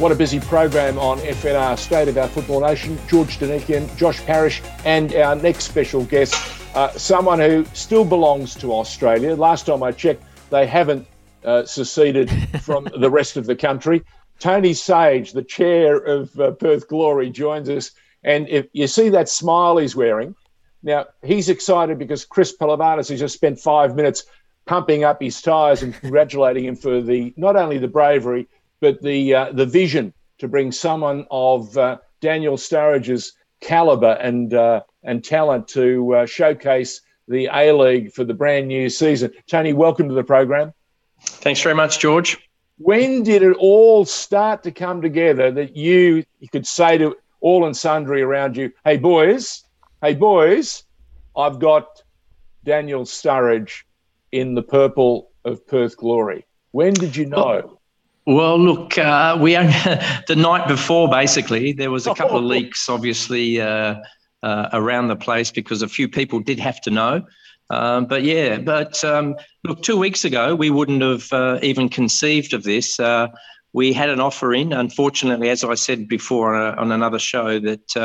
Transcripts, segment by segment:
What a busy program on FNR State of Our Football Nation. George Donikian, Josh Parrish, and our next special guest, uh, someone who still belongs to Australia. Last time I checked, they haven't uh, seceded from the rest of the country. Tony Sage, the chair of uh, Perth Glory, joins us. And if you see that smile he's wearing, now he's excited because Chris Palivanis has just spent five minutes pumping up his tyres and congratulating him for the not only the bravery but the uh, the vision to bring someone of uh, Daniel Sturridge's caliber and uh, and talent to uh, showcase the A League for the brand new season. Tony, welcome to the program. Thanks very much, George. When did it all start to come together that you you could say to all and sundry around you, "Hey boys, hey boys, I've got Daniel Sturridge in the purple of Perth Glory." When did you know? Well, look, uh, we the night before basically there was a couple of leaks, obviously uh, uh, around the place because a few people did have to know. Um, but yeah, but um, look, two weeks ago we wouldn't have uh, even conceived of this. Uh, we had an offer in. Unfortunately, as I said before on, a, on another show, that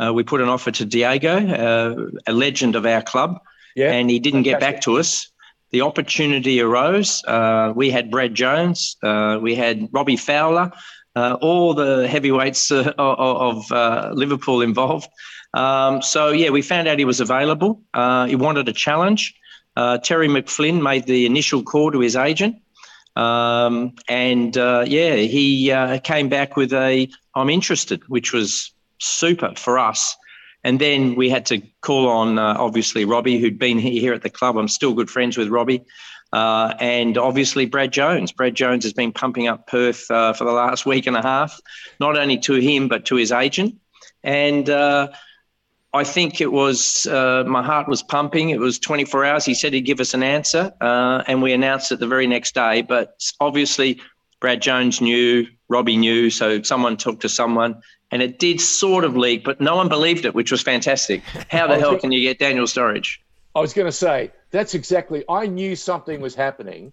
uh, we put an offer to Diego, a legend of our club, yeah, and he didn't fantastic. get back to us the opportunity arose. Uh, we had Brad Jones, uh, we had Robbie Fowler, uh, all the heavyweights uh, of, uh, Liverpool involved. Um, so, yeah, we found out he was available. Uh, he wanted a challenge. Terry McFlynn made the initial call to his agent. Um, and yeah, he came back with a I'm interested, which was super for us. And then we had to call on, uh, obviously, Robbie, who'd been here at the club. I'm still good friends with Robbie. Uh, and obviously, Brad Jones. Brad Jones has been pumping up Perth uh, for the last week and a half, not only to him, but to his agent. And uh, I think it was, uh, my heart was pumping. It was 24 hours. He said he'd give us an answer, uh, and we announced it the very next day. But obviously, Brad Jones knew, Robbie knew, so someone talked to someone, and it did sort of leak, but no one believed it, which was fantastic. How the hell can you get Daniel Sturridge? I was going to say that's exactly. I knew something was happening,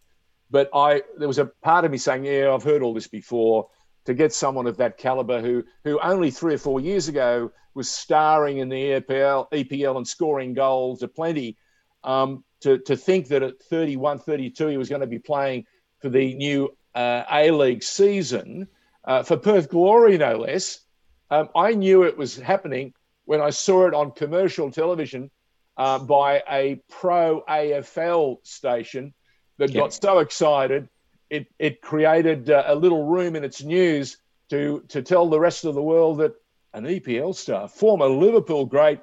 but I there was a part of me saying, "Yeah, I've heard all this before." To get someone of that caliber, who who only three or four years ago was starring in the EPL, EPL and scoring goals aplenty, um, to to think that at 31, 32 he was going to be playing for the new uh, A League season uh, for Perth Glory, no less um, I knew it was happening when I saw it on commercial television uh, by a pro AFL station that got so excited it, it created uh, a little room in its news to, to tell the rest of the world that an EPL star, former Liverpool great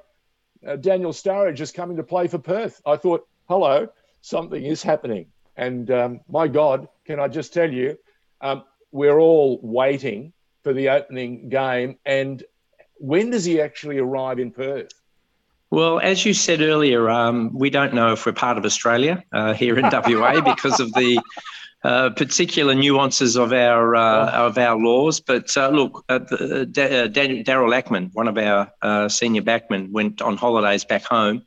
uh, Daniel Sturridge is coming to play for Perth. I thought, hello, something is happening. And um, my God, can I just tell you, um, we're all waiting for the opening game. And when does he actually arrive in Perth? Well, as you said earlier, um, we don't know if we're part of Australia uh, here in WA because of the uh, particular nuances of our uh, of our laws. But uh, look, uh, uh, Darryl Lachman, one of our senior backmen, went on holidays back home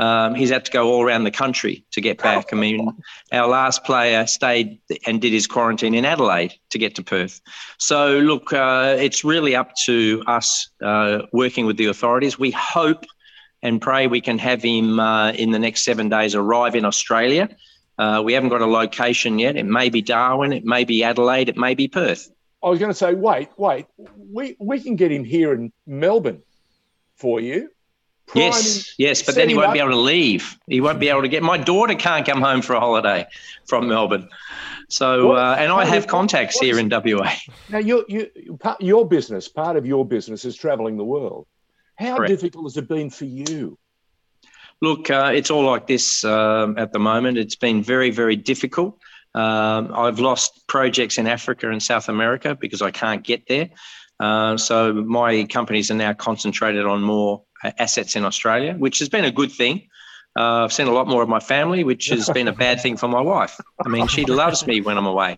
um, he's had to go all around the country to get back. I mean, our last player stayed and did his quarantine in Adelaide to get to Perth. So, look, uh, it's really up to us uh, working with the authorities. We hope and pray we can have him uh, in the next seven days arrive in Australia. Uh, we haven't got a location yet. It may be Darwin, it may be Adelaide, it may be Perth. I was going to say, wait, wait, we, we can get him here in Melbourne for you yes, yes, but then he won't up. be able to leave. He won't be able to get. My daughter can't come home for a holiday from Melbourne. So, uh, and I have contacts here in WA. Now, your, your, your business, part of your business is traveling the world. How Correct. difficult has it been for you? Look, uh, it's all like this um, at the moment. It's been very, very difficult. Um, I've lost projects in Africa and South America because I can't get there. Uh, so my companies are now concentrated on more assets in Australia, which has been a good thing. Uh, I've seen a lot more of my family, which has been a bad thing for my wife. I mean, she loves me when I'm away.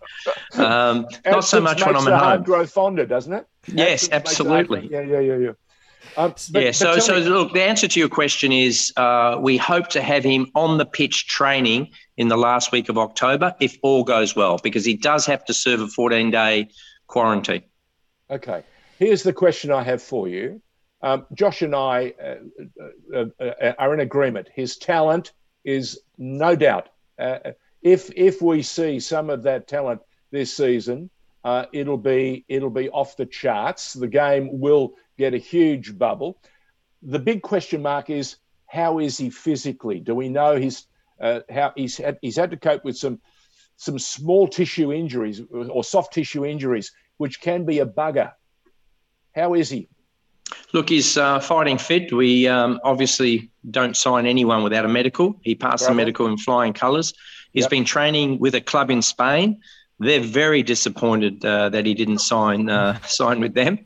Um, not so much when I'm at home. grow fonder, doesn't it? Yes, absolutely. Yeah, yeah, yeah, yeah. Um, but, yeah. So, so me. look, the answer to your question is uh, we hope to have him on the pitch training in the last week of October if all goes well, because he does have to serve a 14 day quarantine. Okay. Here's the question I have for you. Um, Josh and I uh, uh, uh, are in agreement. His talent is no doubt. Uh, if if we see some of that talent this season, uh, it'll be it'll be off the charts. The game will get a huge bubble. The big question mark is how is he physically? Do we know he's uh, how he's had, he's had to cope with some some small tissue injuries or soft tissue injuries, which can be a bugger. How is he? Look, he's uh, fighting fit. We um, obviously don't sign anyone without a medical. He passed the medical in flying colours. He's yep. been training with a club in Spain. They're very disappointed uh, that he didn't sign uh, sign with them.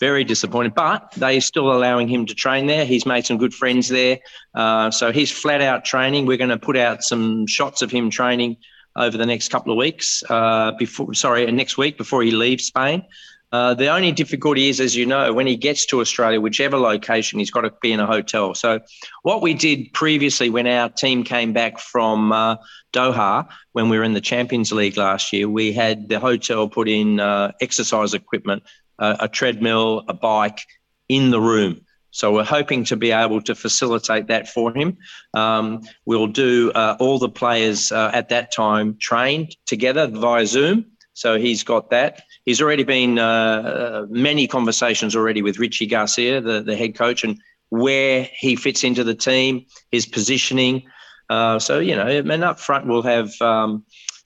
Very disappointed, but they're still allowing him to train there. He's made some good friends there, uh, so he's flat out training. We're going to put out some shots of him training over the next couple of weeks. Uh, before, sorry, next week before he leaves Spain. Uh, the only difficulty is, as you know, when he gets to Australia, whichever location, he's got to be in a hotel. So, what we did previously when our team came back from uh, Doha, when we were in the Champions League last year, we had the hotel put in uh, exercise equipment, a treadmill, a bike in the room. So, we're hoping to be able to facilitate that for him. Um, we'll do uh, all the players uh, at that time trained together via Zoom. So, he's got that he's already been uh, uh, many conversations already with Richie Garcia, the, the head coach, and where he fits into the team, his positioning. Uh, so, you know, and up front we'll have um,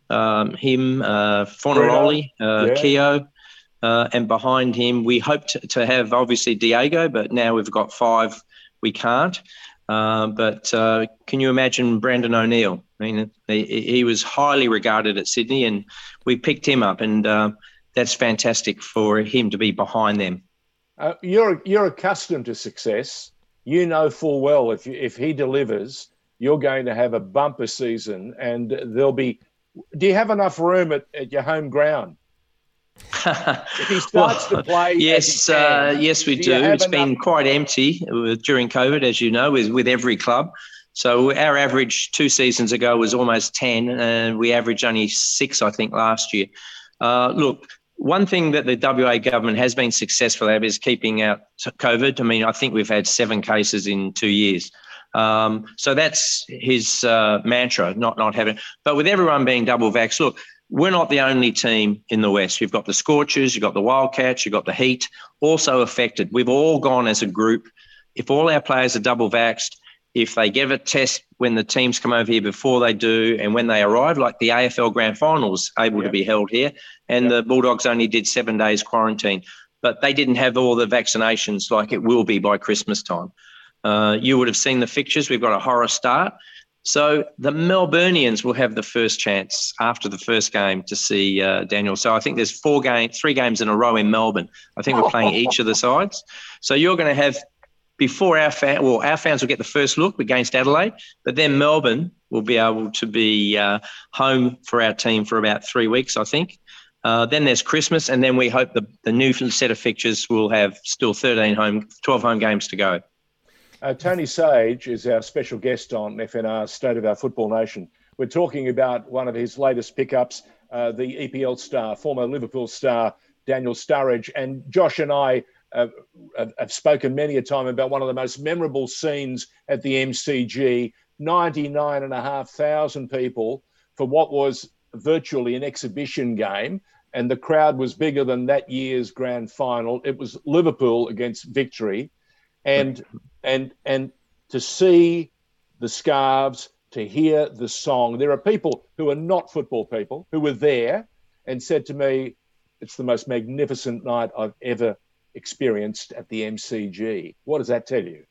um, him, uh, Fornaroli, uh, yeah. Keogh, uh, and behind him we hoped to, to, have obviously Diego, but now we've got five, we can't. Uh, but uh, can you imagine Brandon O'Neill? I mean, he, he, was highly regarded at Sydney, and we picked him up. And uh, that's fantastic for him to be behind them. Uh, you're you're accustomed to success. You know full well if you, if he delivers, you're going to have a bumper season, and there'll be. Do you have enough room at, at your home ground? if he starts well, to play, yes, can, uh, yes, we do. do. It's been quite empty during COVID, as you know, with with every club. So our average two seasons ago was almost ten, and we averaged only six, I think, last year. Uh, look, one thing that the WA government has been successful at is keeping out COVID. I mean, I think we've had seven cases in two years. Um, so that's his uh, mantra, not not having. But with everyone being double vax, look, we're not the only team in the West. You've got the Scorchers, you've got the Wildcats, you've got the Heat, also affected. We've all gone as a group. If all our players are double vaxxed, if they give a test when the teams come over here before they do and when they arrive, like the AFL Grand Finals able to be held here, and the Bulldogs only did seven days quarantine, but they didn't have all the vaccinations like it will be by Christmas time. Uh, you would have seen the fixtures. We've got a horror start. So the Melburnians will have the first chance after the first game to see uh, Daniel. So I think there's four games, three games in a row in Melbourne. I think we're playing each of the sides. So you're going to have before our fan, well, our fans will get the first look against Adelaide, but then Melbourne will be able to be uh, home for our team for about three weeks, I think. Uh, then there's Christmas, and then we hope the, the new set of fixtures will have still 13 home, 12 home games to go. Uh, Tony Sage is our special guest on FNR State of Our Football Nation. We're talking about one of his latest pickups, uh, the EPL star, former Liverpool star Daniel Sturridge, and Josh and I have spoken many a time about one of the most memorable scenes at the MCG. 99,500 people for what was virtually an exhibition game and the crowd was bigger than that year's grand final. It was Liverpool against Victory, and and and to see the scarves, to hear the song. There are people who are not football people who were there and said to me, "It's the most magnificent night I've ever experienced at the MCG." What does that tell you?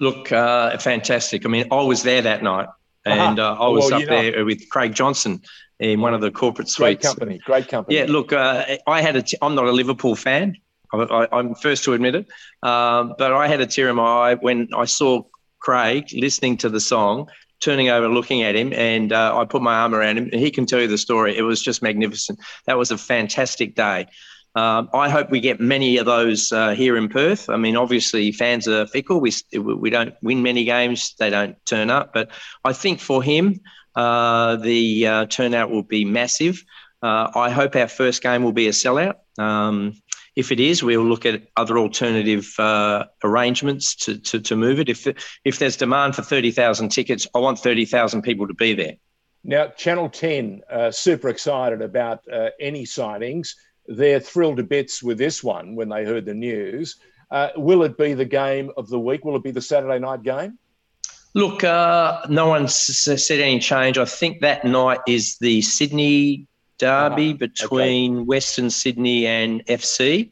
Look, uh, fantastic. I mean, I was there that night, and uh, I was well, up there with Craig Johnston in one of the corporate suites. Great company, great company. Yeah, look, uh, I had a. T- I'm not a Liverpool fan. I, am first to admit it, um, but I had a tear in my eye when I saw Craig listening to the song, turning over, looking at him, and uh, I put my arm around him. He can tell you the story. It was just magnificent. That was a fantastic day. Um, I hope we get many of those uh, here in Perth. I mean, obviously, fans are fickle. We we don't win many games; they don't turn up. But I think for him, uh, the uh, turnout will be massive. Uh, I hope our first game will be a sellout. Um, if it is, we'll look at other alternative uh, arrangements to, to, to move it. If if there's demand for thirty thousand tickets, I want thirty thousand people to be there. Now, Channel Ten, uh, super excited about uh, any signings. They're thrilled to bits with this one when they heard the news. Uh, will it be the game of the week? Will it be the Saturday night game? Look, uh, no one's said any change. I think that night is the Sydney derby uh-huh. between okay. Western Sydney and FC.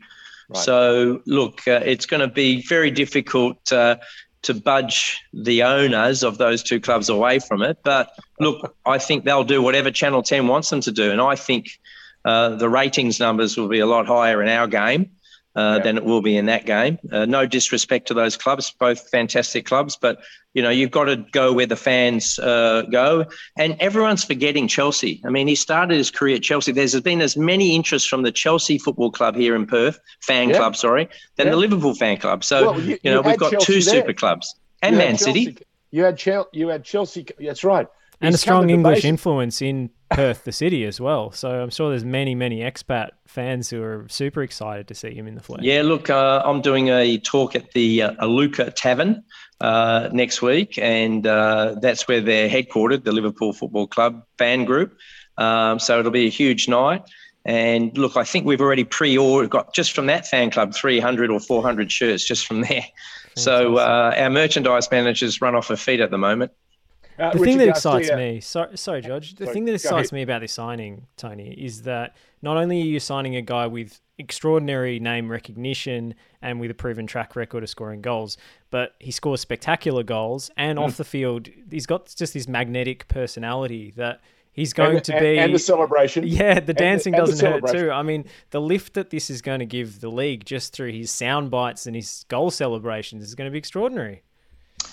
Right. So, look, uh, it's going to be very difficult uh, to budge the owners of those two clubs away from it. But look, I think they'll do whatever Channel 10 wants them to do. And I think uh, the ratings numbers will be a lot higher in our game uh, than it will be in that game. Uh, no disrespect to those clubs, both fantastic clubs, but you know you've got to go where the fans uh, go. And everyone's forgetting Chelsea. I mean, he started his career at Chelsea. There's been as many interests from the Chelsea Football Club here in Perth, fan club, sorry, than the Liverpool fan club. So well, you, you, know we've got Chelsea two there. super clubs and you Man City. You had Chelsea. You had Chelsea. That's right. And a strong English influence in Perth, the city, as well. So I'm sure there's many, many expat fans who are super excited to see him in the flesh. Yeah, look, uh, I'm doing a talk at the uh, Aluka Tavern uh, next week, and uh, that's where they're headquartered, the Liverpool Football Club fan group. Um, so it'll be a huge night. And look, I think we've already pre-ordered, got just from that fan club, 300 or 400 shirts just from there. Fantastic. So uh, our merchandise managers run off a feet at the moment. Uh, the Richard thing that excites Garcia. me, sorry, sorry, George. The sorry, thing that excites me about this signing, Tony, is that not only are you signing a guy with extraordinary name recognition and with a proven track record of scoring goals, but he scores spectacular goals and mm. off the field, he's got just this magnetic personality that he's going and, to be and the celebration. Yeah, the dancing and, doesn't hurt too. I mean, the lift that this is going to give the league just through his sound bites and his goal celebrations is going to be extraordinary.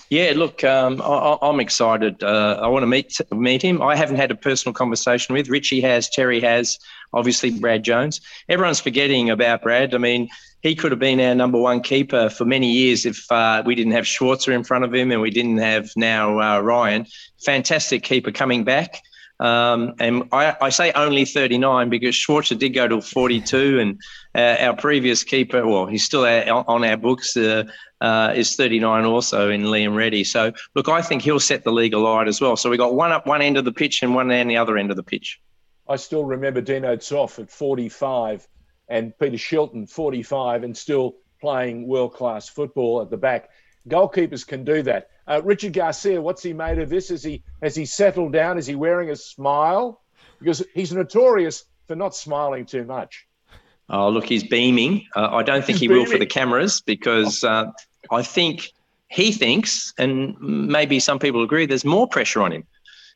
Yeah, look, um, I, am excited. Uh, I want to meet meet him. I haven't had a personal conversation with Richie. Has Terry has obviously Brad Jones. Everyone's forgetting about Brad. I mean, he could have been our number one keeper for many years if uh, we didn't have Schwarzer in front of him and we didn't have now uh, Ryan. Fantastic keeper coming back. Um, and I, I, say only 39 because Schwarzer did go to 42, and uh, our previous keeper, well, he's still on our books, uh, uh, is 39 also in Liam Reddy. So, look, I think he'll set the league alight as well. So we got one up one end of the pitch and one down the other end of the pitch. I still remember Dino Zoff at 45 and Peter Shilton 45 and still playing world class football at the back. Goalkeepers can do that. Uh, Richard Garcia, what's he made of this? Is he has he settled down? Is he wearing a smile? Because he's notorious for not smiling too much. Oh, look, he's beaming. Uh, I don't think he's he beaming. will for the cameras because uh, I think he thinks, and maybe some people agree, there's more pressure on him.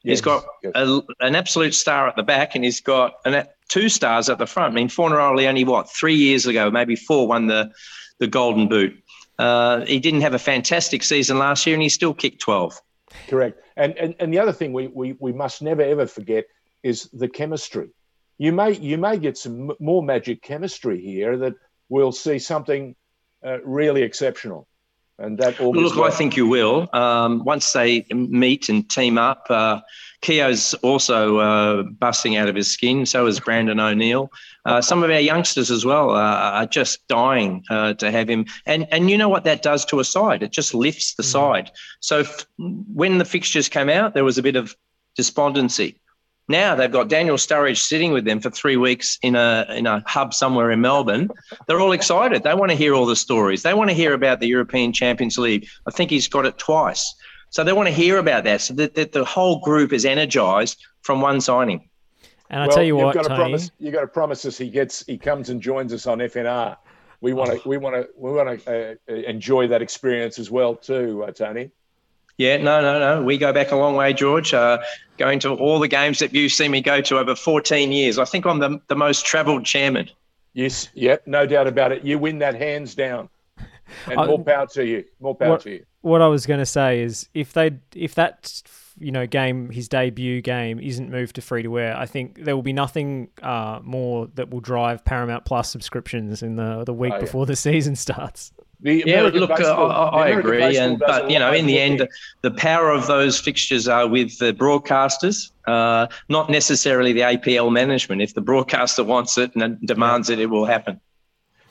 Yes, he's got a, an absolute star at the back, and he's got an, two stars at the front. I mean, Fornaroli only what three years ago, maybe four, won the the Golden Boot. Uh, he didn't have a fantastic season last year, and he still kicked twelve. Correct. And and, and the other thing we, we we must never ever forget is the chemistry. You may you may get some more magic chemistry here that we'll see something uh, really exceptional and that all look. Well. I think you will um, once they meet and team up. Uh, Keogh's also uh, busting out of his skin. So is Brandon O'Neill. Uh, some of our youngsters as well uh, are just dying uh, to have him. And and you know what that does to a side? It just lifts the mm. side. So f- when the fixtures came out, there was a bit of despondency. Now they've got Daniel Sturridge sitting with them for three weeks in a in a hub somewhere in Melbourne. They're all excited. They want to hear all the stories. They want to hear about the European Champions League. I think he's got it twice. So they want to hear about that. So that, that the whole group is energized from one signing. And I well, tell you what, got to Tony, promise, you got to promise us he gets he comes and joins us on FNR. We want to oh. we want to we want to uh, enjoy that experience as well too, uh, Tony. Yeah, no, no, no. We go back a long way, George. Uh, going to all the games that you've seen me go to over 14 years. I think I'm the, the most travelled chairman. Yes, yep, no doubt about it. You win that hands down. And more power to you. More power what, to you. What I was going to say is if they if that you know game his debut game isn't moved to free to wear, I think there will be nothing uh, more that will drive Paramount Plus subscriptions in the the week oh, yeah. before the season starts. The yeah, look, baseball, I, I agree, and but you know, in the end, the power of those fixtures are with the broadcasters, uh, not necessarily the APL management. If the broadcaster wants it and demands it, it will happen.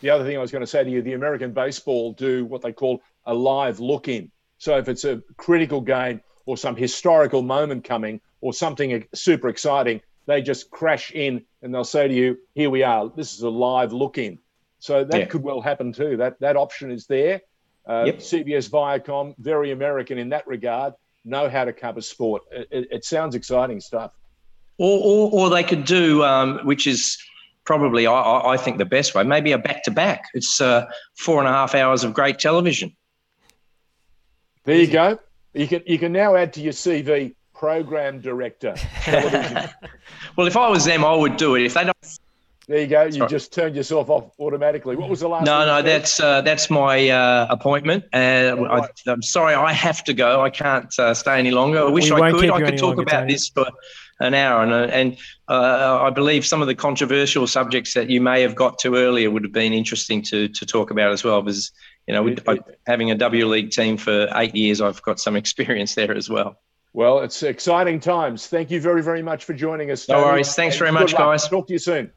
the other thing I was going to say to you, the American baseball do what they call a live look in. So if it's a critical game or some historical moment coming or something super exciting, they just crash in and they'll say to you, "Here we are. This is a live look in." So that yeah. could well happen too. That that option is there. Uh, yep. CBS Viacom, very American in that regard, know how to cover sport. It, it, it sounds exciting stuff. Or, or, or they could do, um, which is probably, I, I, think, the best way, maybe a back to back. It's uh, four and a half hours of great television. There you go. You can, you can now add to your CV program director television. well, if I was them, I would do it. If they don't there you go. You Sorry. just turned yourself off automatically. What was the last? No, no, that's uh, that's my uh, appointment. Uh, right. I, am sorry, I have to go. I can't uh, stay any longer. I wish we I could. I could talk about this for an hour, and uh, and uh, I believe some of the controversial subjects that you may have got to earlier would have been interesting to to talk about as well. Because you know, it, it, having a W League team for eight years, I've got some experience there as well. Well, it's exciting times. Thank you very, very much for joining us. No worries. Thanks very much, guys. Talk to you soon.